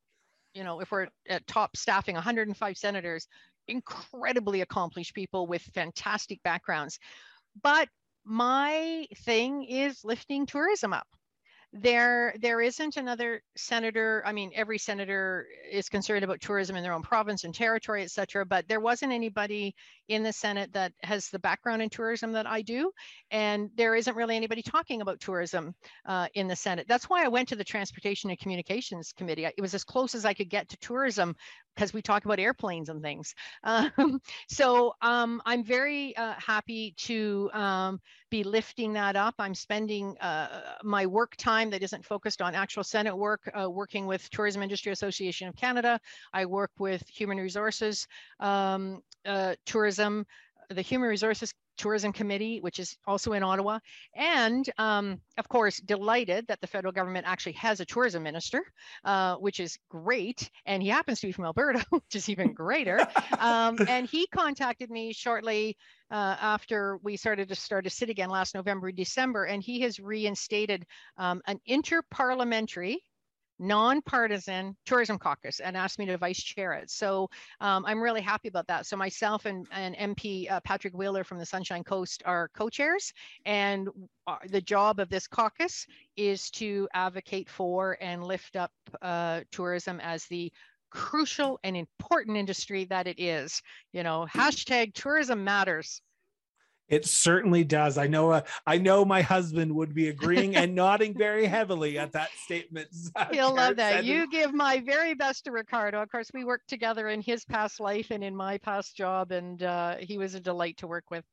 you know, if we're at top staffing, 105 senators, incredibly accomplished people with fantastic backgrounds. But my thing is lifting tourism up there there isn't another senator i mean every senator is concerned about tourism in their own province and territory etc but there wasn't anybody in the senate that has the background in tourism that i do and there isn't really anybody talking about tourism uh, in the senate. That's why i went to the transportation and communications committee. It was as close as i could get to tourism because we talk about airplanes and things. Um, so um, i'm very uh, happy to um, be lifting that up. I'm spending uh, my work time that isn't focused on actual Senate work, uh, working with Tourism Industry Association of Canada. I work with Human Resources um, uh, Tourism, the Human Resources Tourism Committee, which is also in Ottawa. And um, of course, delighted that the federal government actually has a tourism minister, uh, which is great. And he happens to be from Alberta, which is even greater. um, and he contacted me shortly uh, after we started to start to sit again last November, December, and he has reinstated um, an interparliamentary nonpartisan tourism caucus and asked me to vice chair it. So um, I'm really happy about that. So myself and, and MP uh, Patrick Weiler from the Sunshine Coast are co-chairs and uh, the job of this caucus is to advocate for and lift up uh, tourism as the crucial and important industry that it is. You know, hashtag tourism matters It certainly does. I know. Uh, I know my husband would be agreeing and nodding very heavily at that statement. He'll love that. You give my very best to Ricardo. Of course, we worked together in his past life and in my past job, and uh, he was a delight to work with.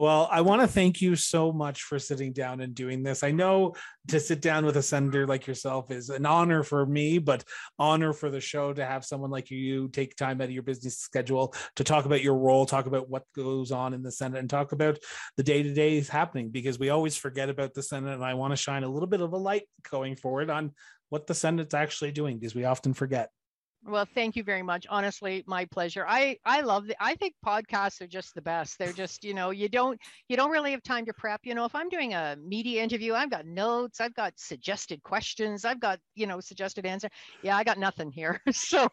Well, I want to thank you so much for sitting down and doing this. I know to sit down with a senator like yourself is an honor for me, but honor for the show to have someone like you take time out of your business schedule to talk about your role, talk about what goes on in the Senate, and talk about the day to day happening because we always forget about the Senate. And I want to shine a little bit of a light going forward on what the Senate's actually doing because we often forget. Well, thank you very much. Honestly, my pleasure. I I love the I think podcasts are just the best. They're just, you know, you don't you don't really have time to prep. You know, if I'm doing a media interview, I've got notes, I've got suggested questions, I've got, you know, suggested answer. Yeah, I got nothing here. so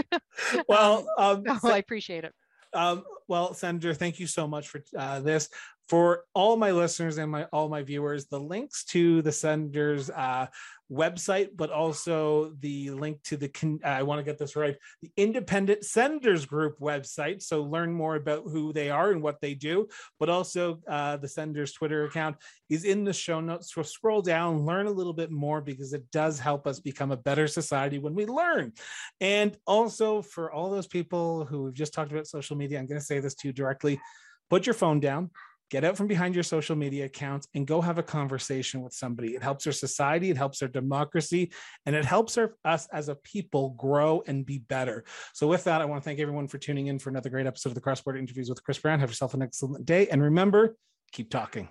well, um, um I appreciate it. Um, well, Senator, thank you so much for uh, this. For all my listeners and my all my viewers, the links to the senator's uh, website, but also the link to the, I want to get this right, the Independent Senators Group website. So learn more about who they are and what they do, but also uh, the Senators Twitter account is in the show notes. So scroll down, learn a little bit more because it does help us become a better society when we learn. And also for all those people who we've just talked about social media, I'm going to say this to you directly put your phone down get out from behind your social media accounts and go have a conversation with somebody. It helps our society, it helps our democracy, and it helps our, us as a people grow and be better. So, with that, I want to thank everyone for tuning in for another great episode of the Cross Border Interviews with Chris Brown. Have yourself an excellent day. And remember, keep talking.